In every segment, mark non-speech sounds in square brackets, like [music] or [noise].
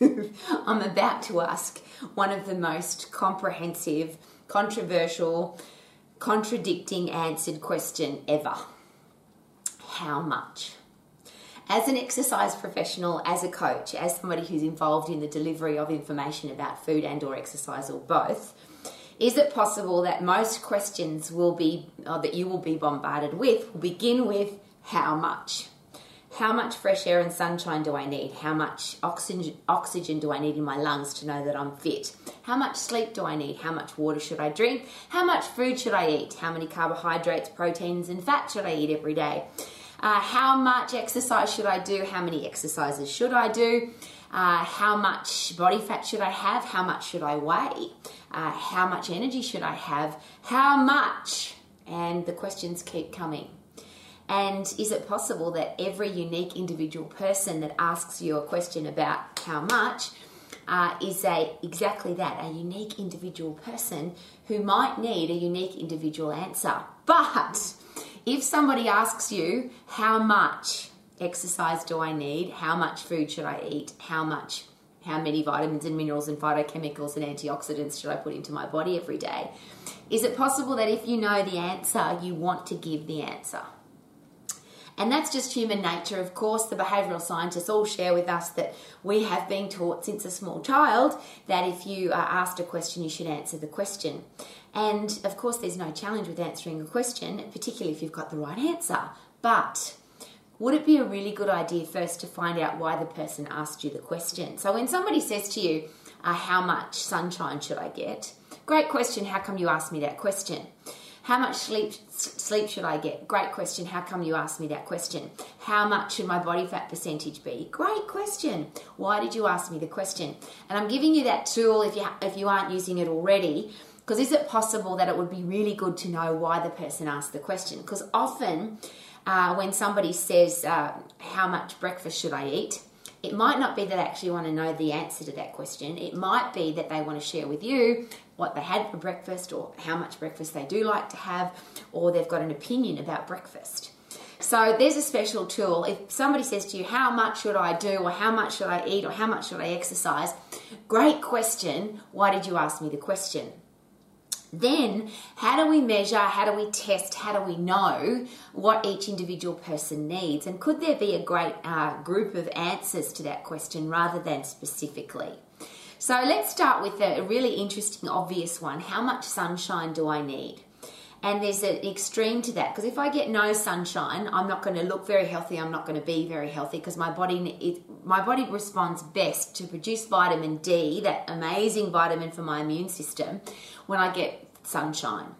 [laughs] I'm about to ask one of the most comprehensive, controversial, contradicting answered question ever. How much? As an exercise professional, as a coach, as somebody who's involved in the delivery of information about food and or exercise or both, is it possible that most questions will be or that you will be bombarded with will begin with how much? How much fresh air and sunshine do I need? How much oxygen, oxygen do I need in my lungs to know that I'm fit? How much sleep do I need? How much water should I drink? How much food should I eat? How many carbohydrates, proteins, and fat should I eat every day? Uh, how much exercise should I do? How many exercises should I do? Uh, how much body fat should I have? How much should I weigh? Uh, how much energy should I have? How much? And the questions keep coming. And is it possible that every unique individual person that asks you a question about how much uh, is a exactly that a unique individual person who might need a unique individual answer? But if somebody asks you how much exercise do I need? How much food should I eat? How much how many vitamins and minerals and phytochemicals and antioxidants should I put into my body every day? Is it possible that if you know the answer, you want to give the answer? And that's just human nature. Of course, the behavioural scientists all share with us that we have been taught since a small child that if you are asked a question, you should answer the question. And of course, there's no challenge with answering a question, particularly if you've got the right answer. But would it be a really good idea first to find out why the person asked you the question? So when somebody says to you, uh, How much sunshine should I get? Great question. How come you asked me that question? How much sleep sleep should I get? Great question. How come you asked me that question? How much should my body fat percentage be? Great question. Why did you ask me the question? And I'm giving you that tool if you if you aren't using it already. Because is it possible that it would be really good to know why the person asked the question? Because often, uh, when somebody says, uh, How much breakfast should I eat? It might not be that they actually want to know the answer to that question. It might be that they want to share with you what they had for breakfast or how much breakfast they do like to have, or they've got an opinion about breakfast. So there's a special tool. If somebody says to you, How much should I do, or how much should I eat, or how much should I exercise? Great question. Why did you ask me the question? Then, how do we measure, how do we test, how do we know what each individual person needs? And could there be a great uh, group of answers to that question rather than specifically? So, let's start with a really interesting, obvious one How much sunshine do I need? And there's an extreme to that because if I get no sunshine, I'm not going to look very healthy. I'm not going to be very healthy because my body it, my body responds best to produce vitamin D, that amazing vitamin for my immune system, when I get sunshine.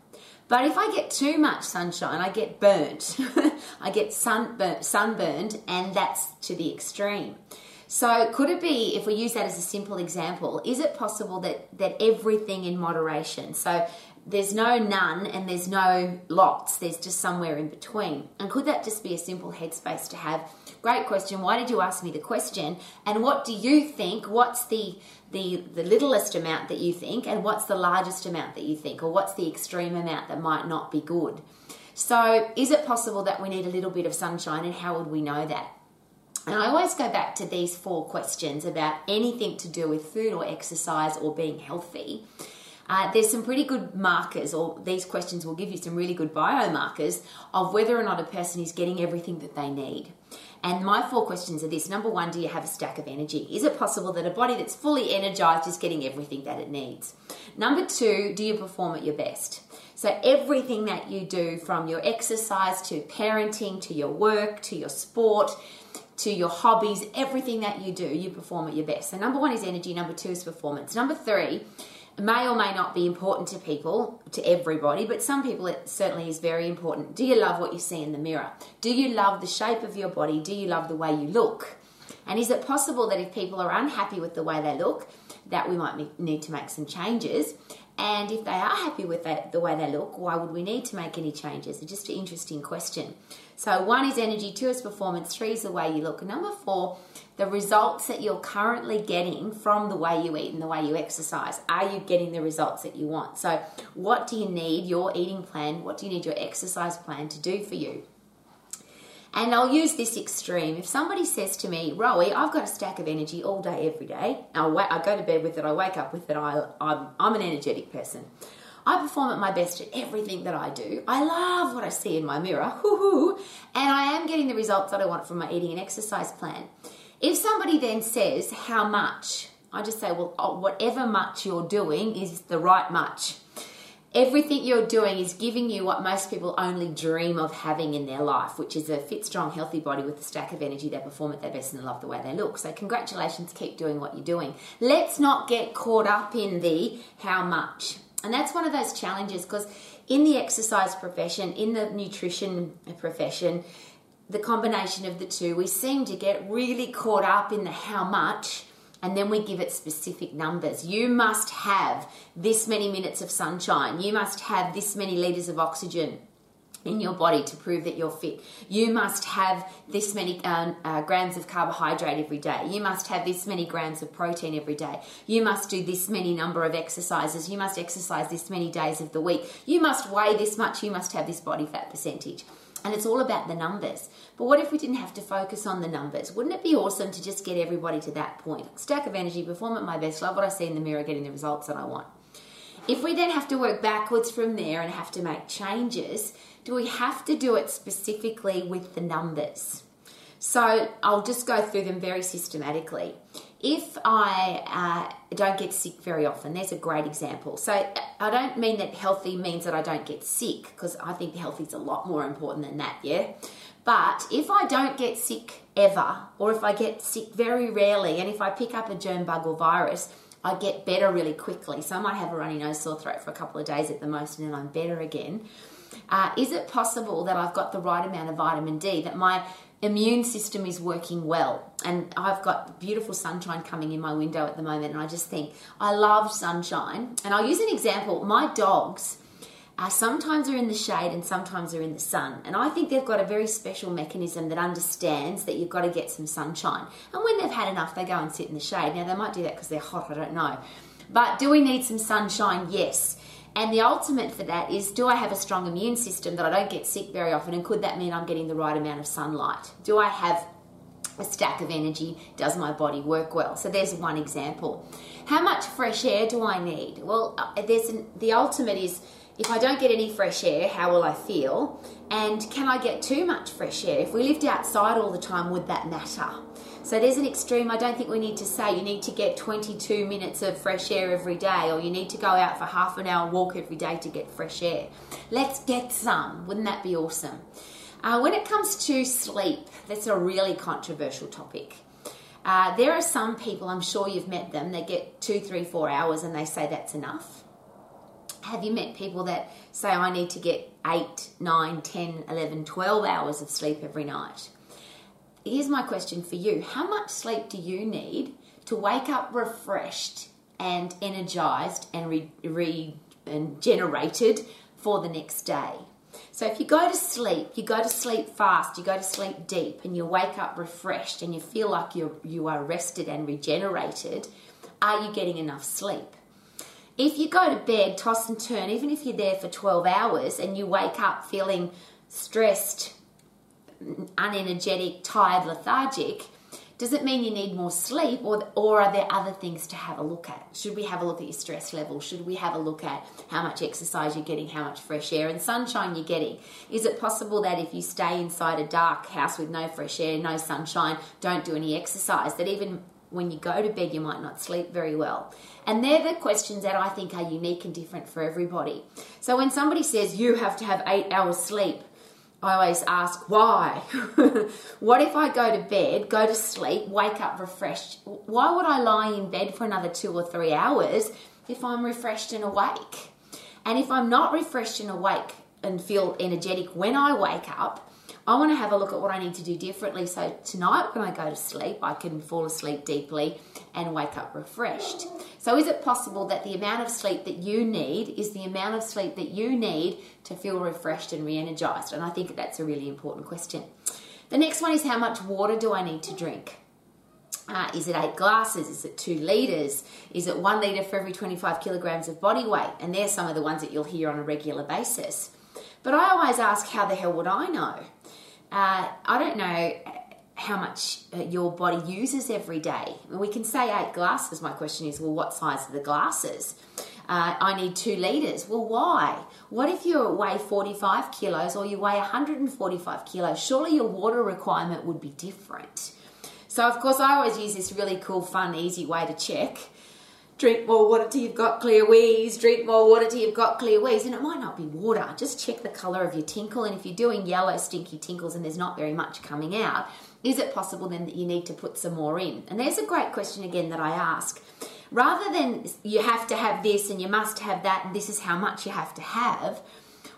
But if I get too much sunshine, I get burnt. [laughs] I get sunburnt, sunburned, and that's to the extreme. So, could it be, if we use that as a simple example, is it possible that, that everything in moderation, so there's no none and there's no lots, there's just somewhere in between. And could that just be a simple headspace to have? Great question. Why did you ask me the question? And what do you think? What's the the the littlest amount that you think and what's the largest amount that you think or what's the extreme amount that might not be good? So, is it possible that we need a little bit of sunshine and how would we know that? And I always go back to these four questions about anything to do with food or exercise or being healthy. Uh, there's some pretty good markers, or these questions will give you some really good biomarkers of whether or not a person is getting everything that they need. And my four questions are this number one, do you have a stack of energy? Is it possible that a body that's fully energized is getting everything that it needs? Number two, do you perform at your best? So, everything that you do from your exercise to parenting to your work to your sport to your hobbies, everything that you do, you perform at your best. So, number one is energy, number two is performance. Number three, may or may not be important to people, to everybody, but some people it certainly is very important. Do you love what you see in the mirror? Do you love the shape of your body? Do you love the way you look? And is it possible that if people are unhappy with the way they look, that we might need to make some changes? And if they are happy with the way they look, why would we need to make any changes? It's just an interesting question. So, one is energy, two is performance, three is the way you look. Number four, the results that you're currently getting from the way you eat and the way you exercise. Are you getting the results that you want? So, what do you need your eating plan? What do you need your exercise plan to do for you? And I'll use this extreme. If somebody says to me, Rowie, I've got a stack of energy all day, every day. I, go to bed with it, I wake up with it, I, I'm, I'm an energetic person. I perform at my best at everything that I do. I love what I see in my mirror, and I am getting the results that I want from my eating and exercise plan. If somebody then says, How much? I just say, Well, oh, whatever much you're doing is the right much everything you're doing is giving you what most people only dream of having in their life, which is a fit, strong, healthy body with a stack of energy. They perform at their best and love the way they look. So, congratulations, keep doing what you're doing. Let's not get caught up in the how much. And that's one of those challenges because in the exercise profession, in the nutrition profession, the combination of the two, we seem to get really caught up in the how much and then we give it specific numbers. You must have this many minutes of sunshine. You must have this many liters of oxygen in your body to prove that you're fit. You must have this many um, uh, grams of carbohydrate every day. You must have this many grams of protein every day. You must do this many number of exercises. You must exercise this many days of the week. You must weigh this much. You must have this body fat percentage. And it's all about the numbers. But what if we didn't have to focus on the numbers? Wouldn't it be awesome to just get everybody to that point? Stack of energy, perform at my best, love what I see in the mirror, getting the results that I want. If we then have to work backwards from there and have to make changes, do we have to do it specifically with the numbers? So I'll just go through them very systematically if I uh, don't get sick very often, there's a great example. So I don't mean that healthy means that I don't get sick, because I think healthy is a lot more important than that, yeah? But if I don't get sick ever, or if I get sick very rarely, and if I pick up a germ bug or virus, I get better really quickly. So I might have a runny nose, sore throat for a couple of days at the most, and then I'm better again. Uh, is it possible that I've got the right amount of vitamin D, that my immune system is working well. And I've got beautiful sunshine coming in my window at the moment, and I just think I love sunshine. And I'll use an example. My dogs uh, sometimes are in the shade and sometimes they're in the sun. And I think they've got a very special mechanism that understands that you've got to get some sunshine. And when they've had enough, they go and sit in the shade. Now, they might do that because they're hot, I don't know. But do we need some sunshine? Yes. And the ultimate for that is do I have a strong immune system that I don't get sick very often? And could that mean I'm getting the right amount of sunlight? Do I have a stack of energy? Does my body work well? So there's one example. How much fresh air do I need? Well, uh, there's an, the ultimate is if I don't get any fresh air, how will I feel? And can I get too much fresh air? If we lived outside all the time, would that matter? So there's an extreme. I don't think we need to say you need to get 22 minutes of fresh air every day or you need to go out for half an hour walk every day to get fresh air. Let's get some. Wouldn't that be awesome? Uh, when it comes to sleep, that's a really controversial topic. Uh, there are some people, I'm sure you've met them, that get two, three, four hours and they say that's enough. Have you met people that say, I need to get 8, 9, 10, 11, 12 hours of sleep every night? here's my question for you How much sleep do you need to wake up refreshed and energized and re- regenerated for the next day? So if you go to sleep, you go to sleep fast, you go to sleep deep, and you wake up refreshed and you feel like you you are rested and regenerated, are you getting enough sleep? If you go to bed, toss and turn, even if you're there for 12 hours and you wake up feeling stressed, unenergetic, tired, lethargic, does it mean you need more sleep or, or are there other things to have a look at? Should we have a look at your stress level? Should we have a look at how much exercise you're getting, how much fresh air and sunshine you're getting? Is it possible that if you stay inside a dark house with no fresh air, no sunshine, don't do any exercise, that even when you go to bed, you might not sleep very well. And they're the questions that I think are unique and different for everybody. So when somebody says you have to have eight hours sleep, I always ask why. [laughs] what if I go to bed, go to sleep, wake up refreshed? Why would I lie in bed for another two or three hours if I'm refreshed and awake? And if I'm not refreshed and awake and feel energetic when I wake up, I want to have a look at what I need to do differently so tonight when I go to sleep, I can fall asleep deeply and wake up refreshed. So, is it possible that the amount of sleep that you need is the amount of sleep that you need to feel refreshed and re energized? And I think that's a really important question. The next one is how much water do I need to drink? Uh, is it eight glasses? Is it two litres? Is it one litre for every 25 kilograms of body weight? And they're some of the ones that you'll hear on a regular basis. But I always ask, how the hell would I know? Uh, I don't know how much uh, your body uses every day. We can say eight glasses. My question is, well, what size are the glasses? Uh, I need two litres. Well, why? What if you weigh 45 kilos or you weigh 145 kilos? Surely your water requirement would be different. So, of course, I always use this really cool, fun, easy way to check. Drink more water till you've got clear wees, drink more water till you've got clear wees. And it might not be water, just check the colour of your tinkle. And if you're doing yellow, stinky tinkles and there's not very much coming out, is it possible then that you need to put some more in? And there's a great question again that I ask. Rather than you have to have this and you must have that and this is how much you have to have,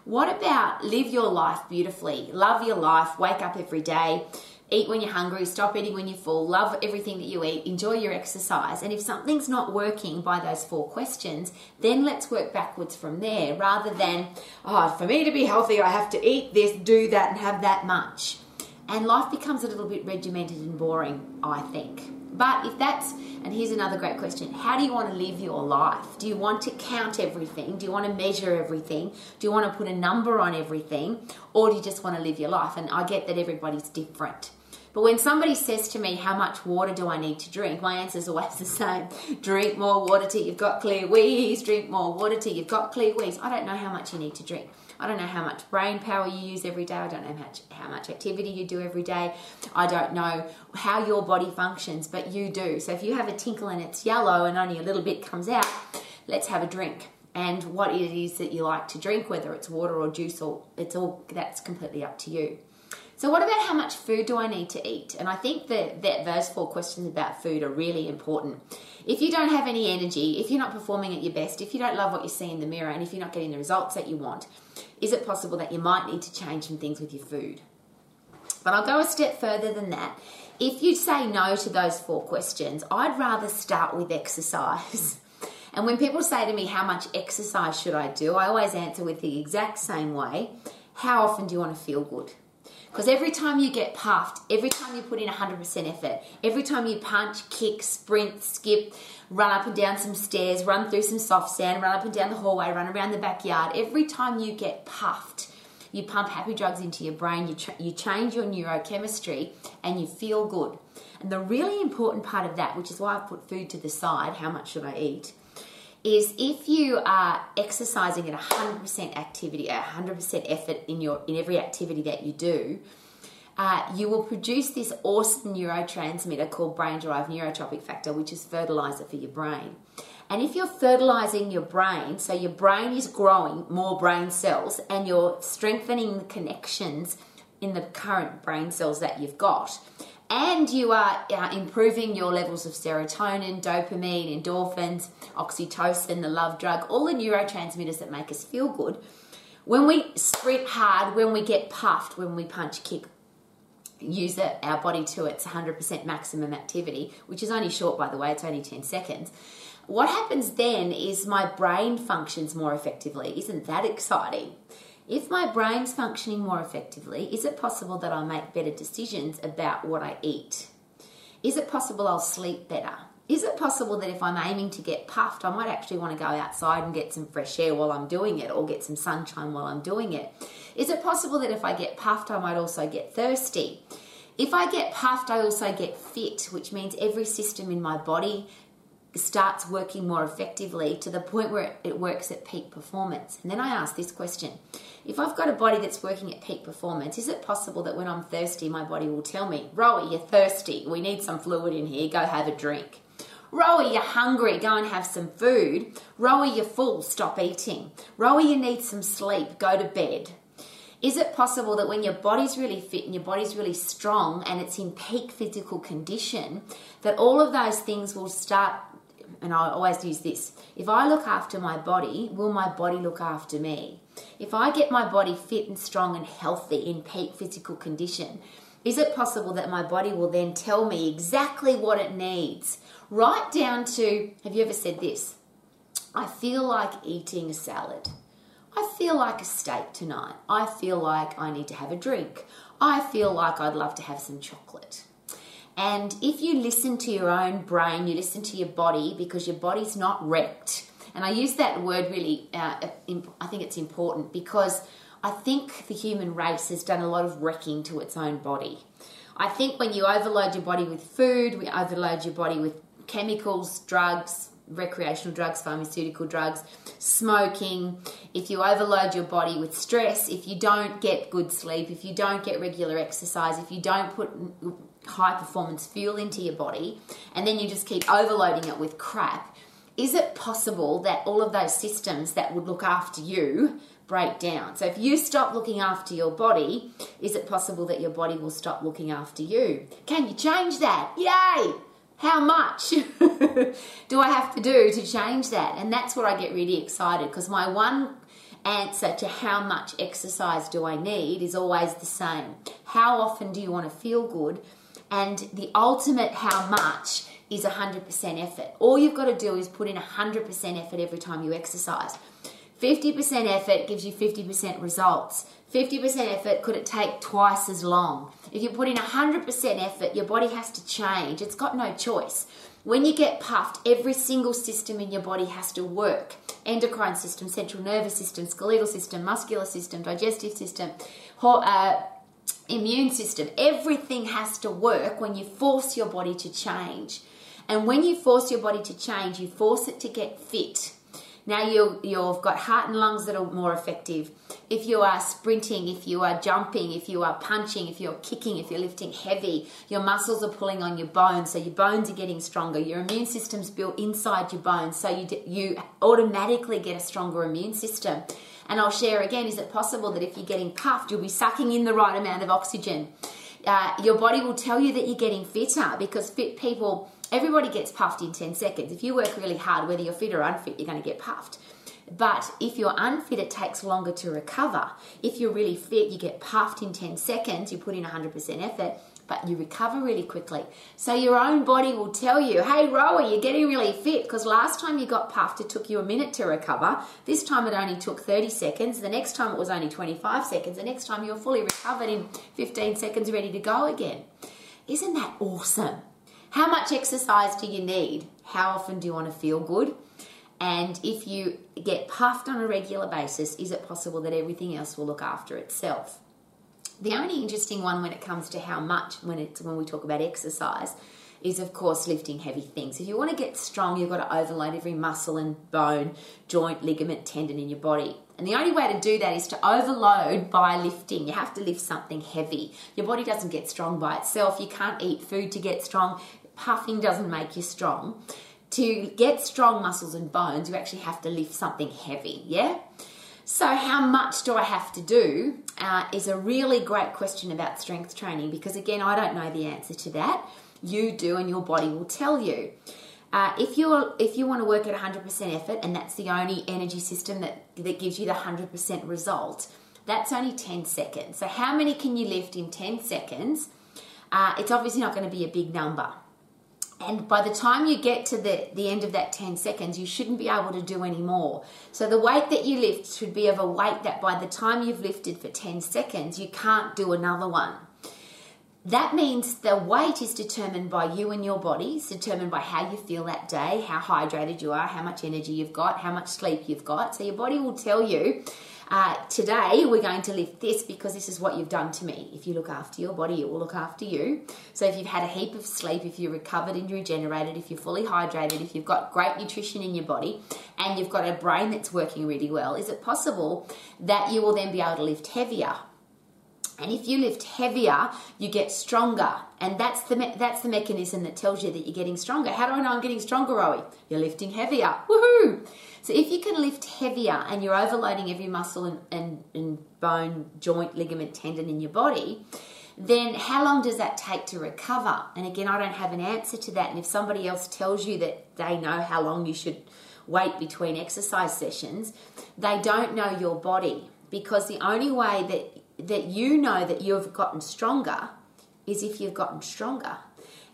what about live your life beautifully? Love your life, wake up every day, eat when you're hungry, stop eating when you're full, love everything that you eat, enjoy your exercise. And if something's not working by those four questions, then let's work backwards from there rather than, oh, for me to be healthy, I have to eat this, do that, and have that much and life becomes a little bit regimented and boring, I think. But if that's, and here's another great question how do you want to live your life? Do you want to count everything? Do you want to measure everything? Do you want to put a number on everything? Or do you just want to live your life? And I get that everybody's different. But when somebody says to me, How much water do I need to drink? my answer is always [laughs] the same drink more water till you've got clear wees, drink more water till you've got clear wees. I don't know how much you need to drink. I don't know how much brain power you use every day. I don't know how much, how much activity you do every day. I don't know how your body functions, but you do. So if you have a tinkle and it's yellow and only a little bit comes out, let's have a drink. And what it is that you like to drink, whether it's water or juice, or it's all that's completely up to you. So, what about how much food do I need to eat? And I think that, that those four questions about food are really important. If you don't have any energy, if you're not performing at your best, if you don't love what you see in the mirror, and if you're not getting the results that you want, is it possible that you might need to change some things with your food? But I'll go a step further than that. If you say no to those four questions, I'd rather start with exercise. [laughs] And when people say to me, How much exercise should I do? I always answer with the exact same way How often do you want to feel good? Because every time you get puffed, every time you put in 100% effort, every time you punch, kick, sprint, skip, run up and down some stairs, run through some soft sand, run up and down the hallway, run around the backyard, every time you get puffed, you pump happy drugs into your brain, you, ch- you change your neurochemistry, and you feel good. And the really important part of that, which is why I've put food to the side, how much should I eat, is if you are exercising at 100% activity, 100% effort in your in every activity that you do, uh, you will produce this awesome neurotransmitter called brain derived neurotrophic factor, which is fertilizer for your brain. And if you're fertilizing your brain, so your brain is growing more brain cells and you're strengthening the connections in the current brain cells that you've got, and you are uh, improving your levels of serotonin, dopamine, endorphins, oxytocin, the love drug, all the neurotransmitters that make us feel good. When we sprint hard, when we get puffed, when we punch, kick, use it, our body to its 100% maximum activity, which is only short, by the way, it's only 10 seconds. What happens then is my brain functions more effectively. Isn't that exciting? If my brain's functioning more effectively, is it possible that I'll make better decisions about what I eat? Is it possible I'll sleep better? Is it possible that if I'm aiming to get puffed, I might actually want to go outside and get some fresh air while I'm doing it or get some sunshine while I'm doing it? Is it possible that if I get puffed, I might also get thirsty? If I get puffed, I also get fit, which means every system in my body starts working more effectively to the point where it works at peak performance. And then I ask this question If I've got a body that's working at peak performance, is it possible that when I'm thirsty, my body will tell me, Rowie, you're thirsty. We need some fluid in here. Go have a drink. Rowie, you're hungry, go and have some food. Rowie, you're full, stop eating. Rowie, you need some sleep, go to bed. Is it possible that when your body's really fit and your body's really strong and it's in peak physical condition, that all of those things will start? And I always use this if I look after my body, will my body look after me? If I get my body fit and strong and healthy in peak physical condition, is it possible that my body will then tell me exactly what it needs? Right down to have you ever said this? I feel like eating a salad. I feel like a steak tonight. I feel like I need to have a drink. I feel like I'd love to have some chocolate. And if you listen to your own brain, you listen to your body because your body's not wrecked. And I use that word really, uh, I think it's important because I think the human race has done a lot of wrecking to its own body. I think when you overload your body with food, we overload your body with chemicals, drugs, recreational drugs, pharmaceutical drugs, smoking, if you overload your body with stress, if you don't get good sleep, if you don't get regular exercise, if you don't put high performance fuel into your body, and then you just keep overloading it with crap, is it possible that all of those systems that would look after you break down? So if you stop looking after your body, is it possible that your body will stop looking after you? Can you change that? Yay! How much [laughs] do I have to do to change that? And that's where I get really excited because my one answer to how much exercise do I need is always the same. How often do you want to feel good? And the ultimate how much is 100% effort. All you've got to do is put in 100% effort every time you exercise. 50% effort gives you 50% results. 50% effort, could it take twice as long? If you put in 100% effort, your body has to change. It's got no choice. When you get puffed, every single system in your body has to work endocrine system, central nervous system, skeletal system, muscular system, digestive system, uh, immune system. Everything has to work when you force your body to change. And when you force your body to change, you force it to get fit. Now you you've got heart and lungs that are more effective. If you are sprinting, if you are jumping, if you are punching, if you're kicking, if you're lifting heavy, your muscles are pulling on your bones, so your bones are getting stronger. Your immune system's built inside your bones, so you you automatically get a stronger immune system. And I'll share again: is it possible that if you're getting puffed, you'll be sucking in the right amount of oxygen? Uh, your body will tell you that you're getting fitter because fit people everybody gets puffed in 10 seconds. If you work really hard, whether you're fit or unfit, you're going to get puffed. But if you're unfit, it takes longer to recover. If you're really fit, you get puffed in 10 seconds, you put in 100% effort, but you recover really quickly. So your own body will tell you, hey, Rowie, you're getting really fit because last time you got puffed, it took you a minute to recover. This time it only took 30 seconds. The next time it was only 25 seconds. The next time you're fully recovered in 15 seconds, ready to go again. Isn't that awesome? How much exercise do you need? How often do you want to feel good? And if you get puffed on a regular basis, is it possible that everything else will look after itself? The only interesting one when it comes to how much when it's when we talk about exercise is of course lifting heavy things. If you want to get strong, you've got to overload every muscle and bone, joint, ligament, tendon in your body. And the only way to do that is to overload by lifting. You have to lift something heavy. Your body doesn't get strong by itself. You can't eat food to get strong. Puffing doesn't make you strong. To get strong muscles and bones, you actually have to lift something heavy, yeah? So, how much do I have to do uh, is a really great question about strength training because, again, I don't know the answer to that. You do, and your body will tell you. Uh, if you if you want to work at 100% effort, and that's the only energy system that that gives you the 100% result, that's only 10 seconds. So how many can you lift in 10 seconds? Uh, it's obviously not going to be a big number. And by the time you get to the, the end of that 10 seconds, you shouldn't be able to do any more. So the weight that you lift should be of a weight that by the time you've lifted for 10 seconds, you can't do another one. That means the weight is determined by you and your body. It's determined by how you feel that day, how hydrated you are, how much energy you've got, how much sleep you've got. So your body will tell you, uh, today we're going to lift this because this is what you've done to me. If you look after your body, it will look after you. So if you've had a heap of sleep, if you're recovered and regenerated, if you're fully hydrated, if you've got great nutrition in your body, and you've got a brain that's working really well, is it possible that you will then be able to lift heavier? And if you lift heavier, you get stronger. And that's the me- that's the mechanism that tells you that you're getting stronger. How do I know I'm getting stronger, Rowie? You're lifting heavier. Woohoo! So if you can lift heavier and you're overloading every muscle and, and, and bone, joint, ligament, tendon in your body, then how long does that take to recover? And again, I don't have an answer to that. And if somebody else tells you that they know how long you should wait between exercise sessions, they don't know your body because the only way that that you know that you've gotten stronger is if you've gotten stronger.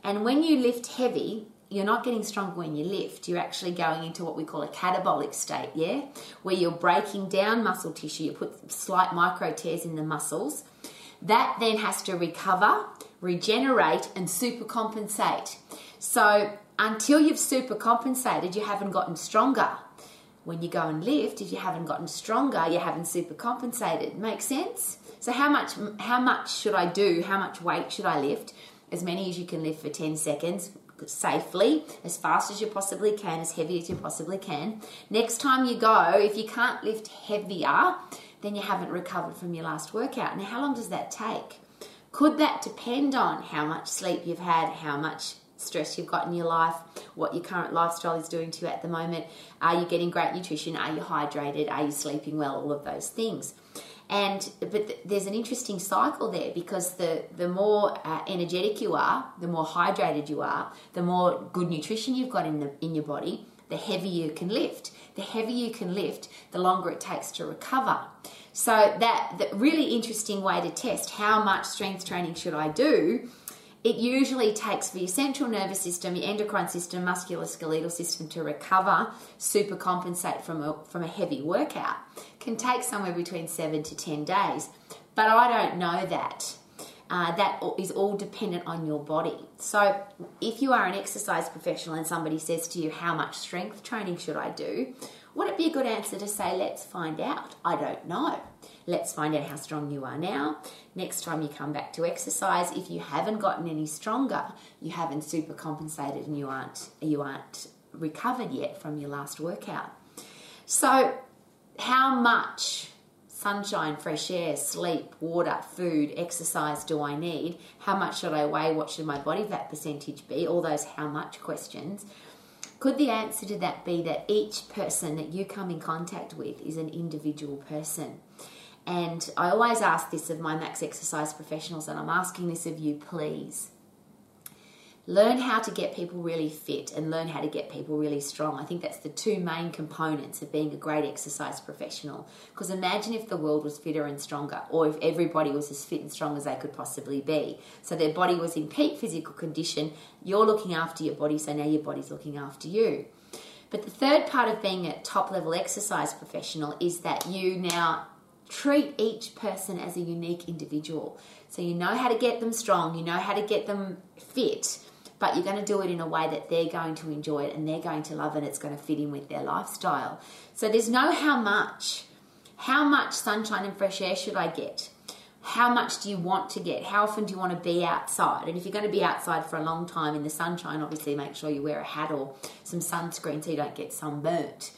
And when you lift heavy, you're not getting stronger when you lift. You're actually going into what we call a catabolic state, yeah? Where you're breaking down muscle tissue. You put slight micro tears in the muscles. That then has to recover, regenerate, and supercompensate. So until you've supercompensated, you haven't gotten stronger. when you go and lift, if you haven't gotten stronger, you haven't super compensated. Make sense? So how much how much should I do? How much weight should I lift? As many as you can lift for 10 seconds safely, as fast as you possibly can, as heavy as you possibly can. Next time you go, if you can't lift heavier, then you haven't recovered from your last workout. Now, how long does that take? Could that depend on how much sleep you've had, how much stress you've got in your life, what your current lifestyle is doing to you at the moment? Are you getting great nutrition? Are you hydrated? Are you sleeping well? All of those things. And but there's an interesting cycle there because the the more uh, energetic you are, the more hydrated you are, the more good nutrition you've got in the in your body, the heavier you can lift. The heavier you can lift, the longer it takes to recover. So that the really interesting way to test how much strength training should I do it usually takes for your central nervous system, your endocrine system, musculoskeletal system to recover, super compensate from a, from a heavy workout. Can take somewhere between seven to 10 days. But I don't know that. Uh, that is all dependent on your body. So, if you are an exercise professional and somebody says to you, How much strength training should I do? Would it be a good answer to say, Let's find out? I don't know. Let's find out how strong you are now. Next time you come back to exercise, if you haven't gotten any stronger, you haven't super compensated and you aren't you aren't recovered yet from your last workout. So, how much sunshine, fresh air, sleep, water, food, exercise do I need? How much should I weigh? What should my body fat percentage be? All those how much questions. Could the answer to that be that each person that you come in contact with is an individual person? And I always ask this of my max exercise professionals, and I'm asking this of you, please. Learn how to get people really fit and learn how to get people really strong. I think that's the two main components of being a great exercise professional. Because imagine if the world was fitter and stronger, or if everybody was as fit and strong as they could possibly be. So their body was in peak physical condition, you're looking after your body, so now your body's looking after you. But the third part of being a top level exercise professional is that you now treat each person as a unique individual. So you know how to get them strong, you know how to get them fit, but you're going to do it in a way that they're going to enjoy it and they're going to love it. It's going to fit in with their lifestyle. So there's no how much. How much sunshine and fresh air should I get? How much do you want to get? How often do you want to be outside? And if you're going to be outside for a long time in the sunshine, obviously make sure you wear a hat or some sunscreen so you don't get sunburnt.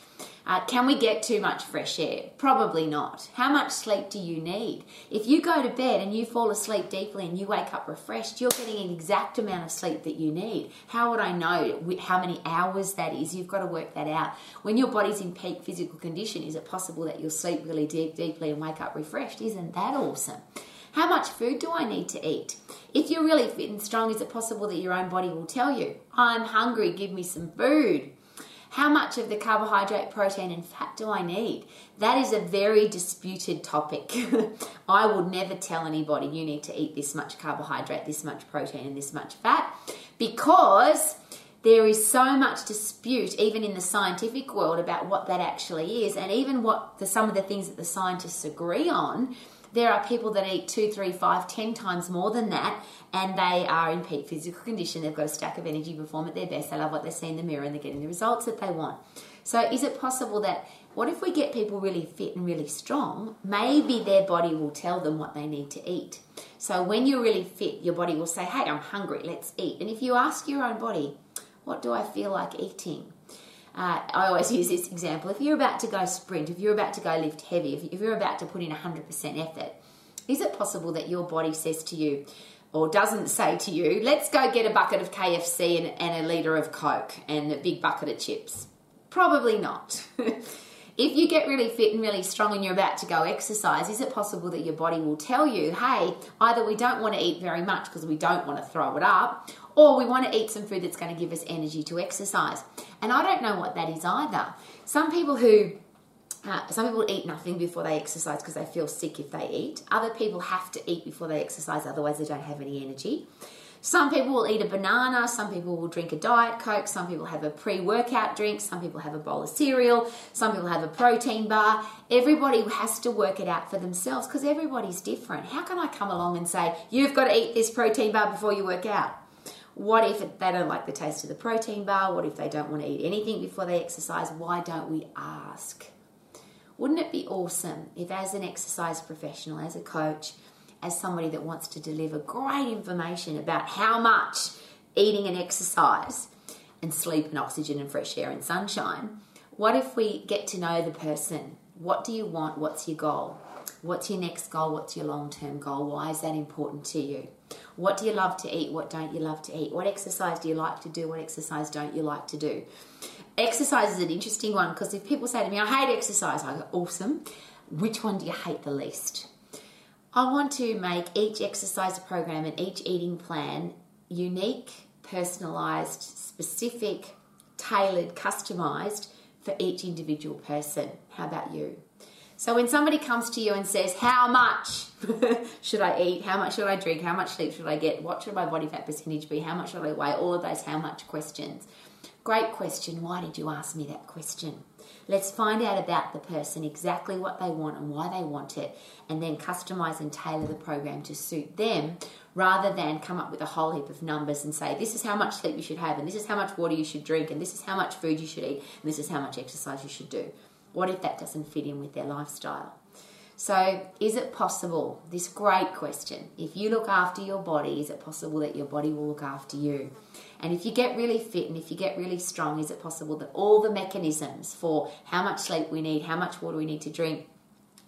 Uh, can we get too much fresh air? Probably not. How much sleep do you need? If you go to bed and you fall asleep deeply and you wake up refreshed, you're getting an exact amount of sleep that you need. How would I know how many hours that is? You've got to work that out. When your body's in peak physical condition, is it possible that you'll sleep really deep, deeply and wake up refreshed? Isn't that awesome? How much food do I need to eat? If you're really fit and strong, is it possible that your own body will tell you, I'm hungry, give me some food? How much of the carbohydrate, protein, and fat do I need? That is a very disputed topic. [laughs] I would never tell anybody you need to eat this much carbohydrate, this much protein, and this much fat because there is so much dispute, even in the scientific world, about what that actually is, and even what the, some of the things that the scientists agree on there are people that eat two, three, five, ten times more than that, and they are in peak physical condition. They've got a stack of energy, perform at their best, they love what they see in the mirror, and they're getting the results that they want. So, is it possible that what if we get people really fit and really strong? Maybe their body will tell them what they need to eat. So, when you're really fit, your body will say, Hey, I'm hungry, let's eat. And if you ask your own body, What do I feel like eating? Uh, I always use this example. If you're about to go sprint, if you're about to go lift heavy, if, you're about to put in 100% effort, is it possible that your body says to you, or doesn't say to you, let's go get a bucket of KFC and, and a litre of Coke and a big bucket of chips? Probably not. [laughs] if you get really fit and really strong and you're about to go exercise, is it possible that your body will tell you, hey, either we don't want to eat very much because we don't want to throw it up, or we want to eat some food that's going to give us energy to exercise. And I don't know what that is either. Some people who uh, some people eat nothing before they exercise because they feel sick if they eat. Other people have to eat before they exercise, otherwise, they don't have any energy. Some people will eat a banana, some people will drink a Diet Coke, some people have a pre workout drink, some people have a bowl of cereal, some people have a protein bar. Everybody has to work it out for themselves because everybody's different. How can I come along and say, you've got to eat this protein bar before you work out? What if they don't like the taste of the protein bar? What if they don't want to eat anything before they exercise? Why don't we ask? Wouldn't it be awesome if, as an exercise professional, as a coach, as somebody that wants to deliver great information about how much eating and exercise and sleep and oxygen and fresh air and sunshine, what if we get to know the person? What do you want? What's your goal? What's your next goal? What's your long term goal? Why is that important to you? What do you love to eat? What don't you love to eat? What exercise do you like to do? What exercise don't you like to do? Exercise is an interesting one because if people say to me, I hate exercise, I go, awesome. Which one do you hate the least? I want to make each exercise program and each eating plan unique, personalized, specific, tailored, customized for each individual person. How about you? So when somebody comes to you and says, How much [laughs] should I eat? How much should I drink? How much sleep should I get? What should my body fat percentage be? How much should I weigh? All of those how much questions. Great question. Why did you ask me that question? Let's find out about the person, exactly what they want and why they want it, and then customize and tailor the program to suit them rather than come up with a whole heap of numbers and say, this is how much sleep you should have, and this is how much water you should drink, and this is how much food you should eat, and this is how much exercise you should do. What if that doesn't fit in with their lifestyle? So, is it possible? This great question. If you look after your body, is it possible that your body will look after you? And if you get really fit and if you get really strong, is it possible that all the mechanisms for how much sleep we need, how much water we need to drink,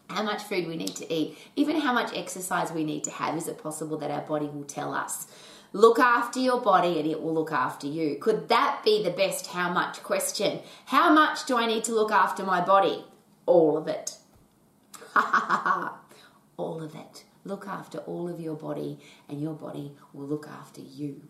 how much food we need to eat, even how much exercise we need to have, is it possible that our body will tell us? Look after your body and it will look after you. Could that be the best how much question? How much do I need to look after my body? All of it. [laughs] all of it. Look after all of your body, and your body will look after you.